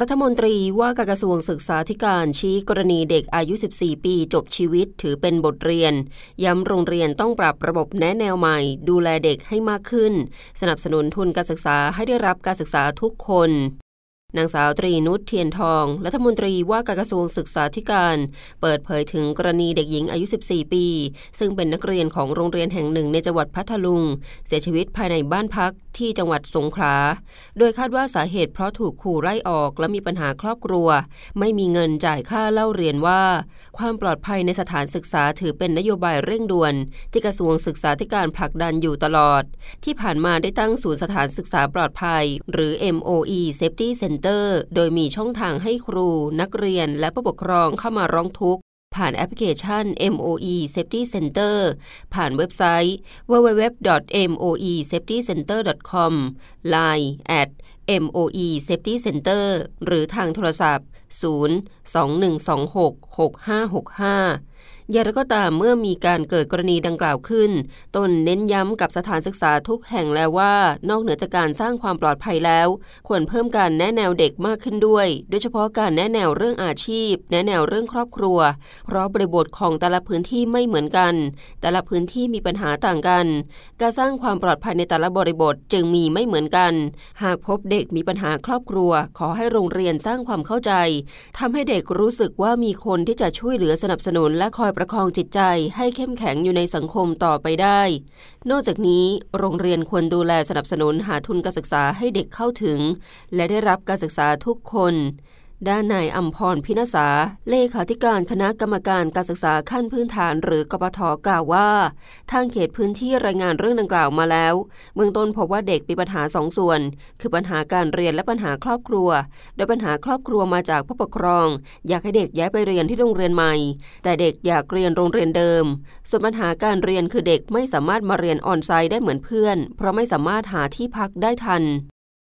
รัฐมนตรีว่าการกระทรวงศึกษาธิการชี้กรณีเด็กอายุ 14 ปีจบชีวิตถือเป็นบทเรียน ย้ำโรงเรียนต้องปรับระบบแนะแนวใหม่ ดูแลเด็กให้มากขึ้น สนับสนุนทุนการศึกษาให้ได้รับการศึกษาทุกคน นางสาวตรีนุชเทียนทอง รัฐมนตรีว่าการกระทรวงศึกษาธิการ เปิดเผยถึงกรณีเด็กหญิงอายุ 14 ปี ซึ่งเป็นนักเรียนของโรงเรียนแห่งหนึ่งในจังหวัดพัทลุง เสียชีวิตภายในบ้านพักที่จังหวัดสงขลา โดยคาดว่าสาเหตุเพราะถูกขู่ไล่ออกและมีปัญหาครอบครัว ไม่มีเงินจ่ายค่าเล่าเรียนว่า ความปลอดภัยในสถานศึกษาถือเป็นนโยบายเร่งด่วน ที่กระทรวงศึกษาธิการผลักดันอยู่ตลอด ที่ผ่านมาได้ตั้งศูนย์สถานศึกษาปลอดภัย หรือ MOE Safety Center โดยมีช่องทางให้ครู นักเรียน และผู้ปกครองเข้ามาร้องทุกข์ ผ่านแอปพลิเคชัน MOE Safety Center ผ่านเว็บไซต์ www.moesafetycenter.com Line at MOE Safety Center หรือทางโทรศัพท์ 0 2126 6565 อย่างไรก็ตามเมื่อมีการเกิดกรณีดังกล่าวขึ้น ตนเน้นย้ำกับสถานศึกษาทุกแห่งแล้วว่า นอกเหนือจากการสร้างความปลอดภัยแล้ว ควรเพิ่มการแนะแนวเด็กมากขึ้นด้วย โดยเฉพาะการแนะแนวเรื่องอาชีพ แนะแนวเรื่องครอบครัว เพราะบริบทของแต่ละพื้นที่ไม่เหมือนกัน แต่ละพื้นที่มีปัญหาต่างกัน การสร้างความปลอดภัยในแต่ละบริบทจึงมีไม่เหมือนกัน หากพบเเด็กมีปัญหาครอบครัว ขอให้โรงเรียนสร้างความเข้าใจทำให้เด็กรู้สึกว่ามีคนที่จะช่วยเหลือสนับสนุนและคอยประคองจิตใจ ให้เข้มแข็งอยู่ในสังคมต่อไปได้ นอกจากนี้ โรงเรียนควรดูแลสนับสนุนหาทุนการศึกษาให้เด็กเข้าถึง และได้รับการศึกษาทุกคน ด้านนายอัมพรพินาษาเลขาธิการคณะกรรมการการศึกษาขั้นพื้นฐานหรือกปทกล่าวว่า ทางเขตพื้นที่รายงานเรื่องดังกล่าวมาแล้ว เบื้องต้นพบว่าเด็กมีปัญหาสองส่วน คือปัญหาการเรียนและปัญหาครอบครัว โดยปัญหาครอบครัวมาจากผู้ปกครอง อยากให้เด็กย้ายไปเรียนที่โรงเรียนใหม่ แต่เด็กอยากเรียนโรงเรียนเดิม ส่วนปัญหาการเรียนคือเด็กไม่สามารถมาเรียนออนไซต์ได้เหมือนเพื่อน เพราะไม่สามารถหาที่พักได้ทัน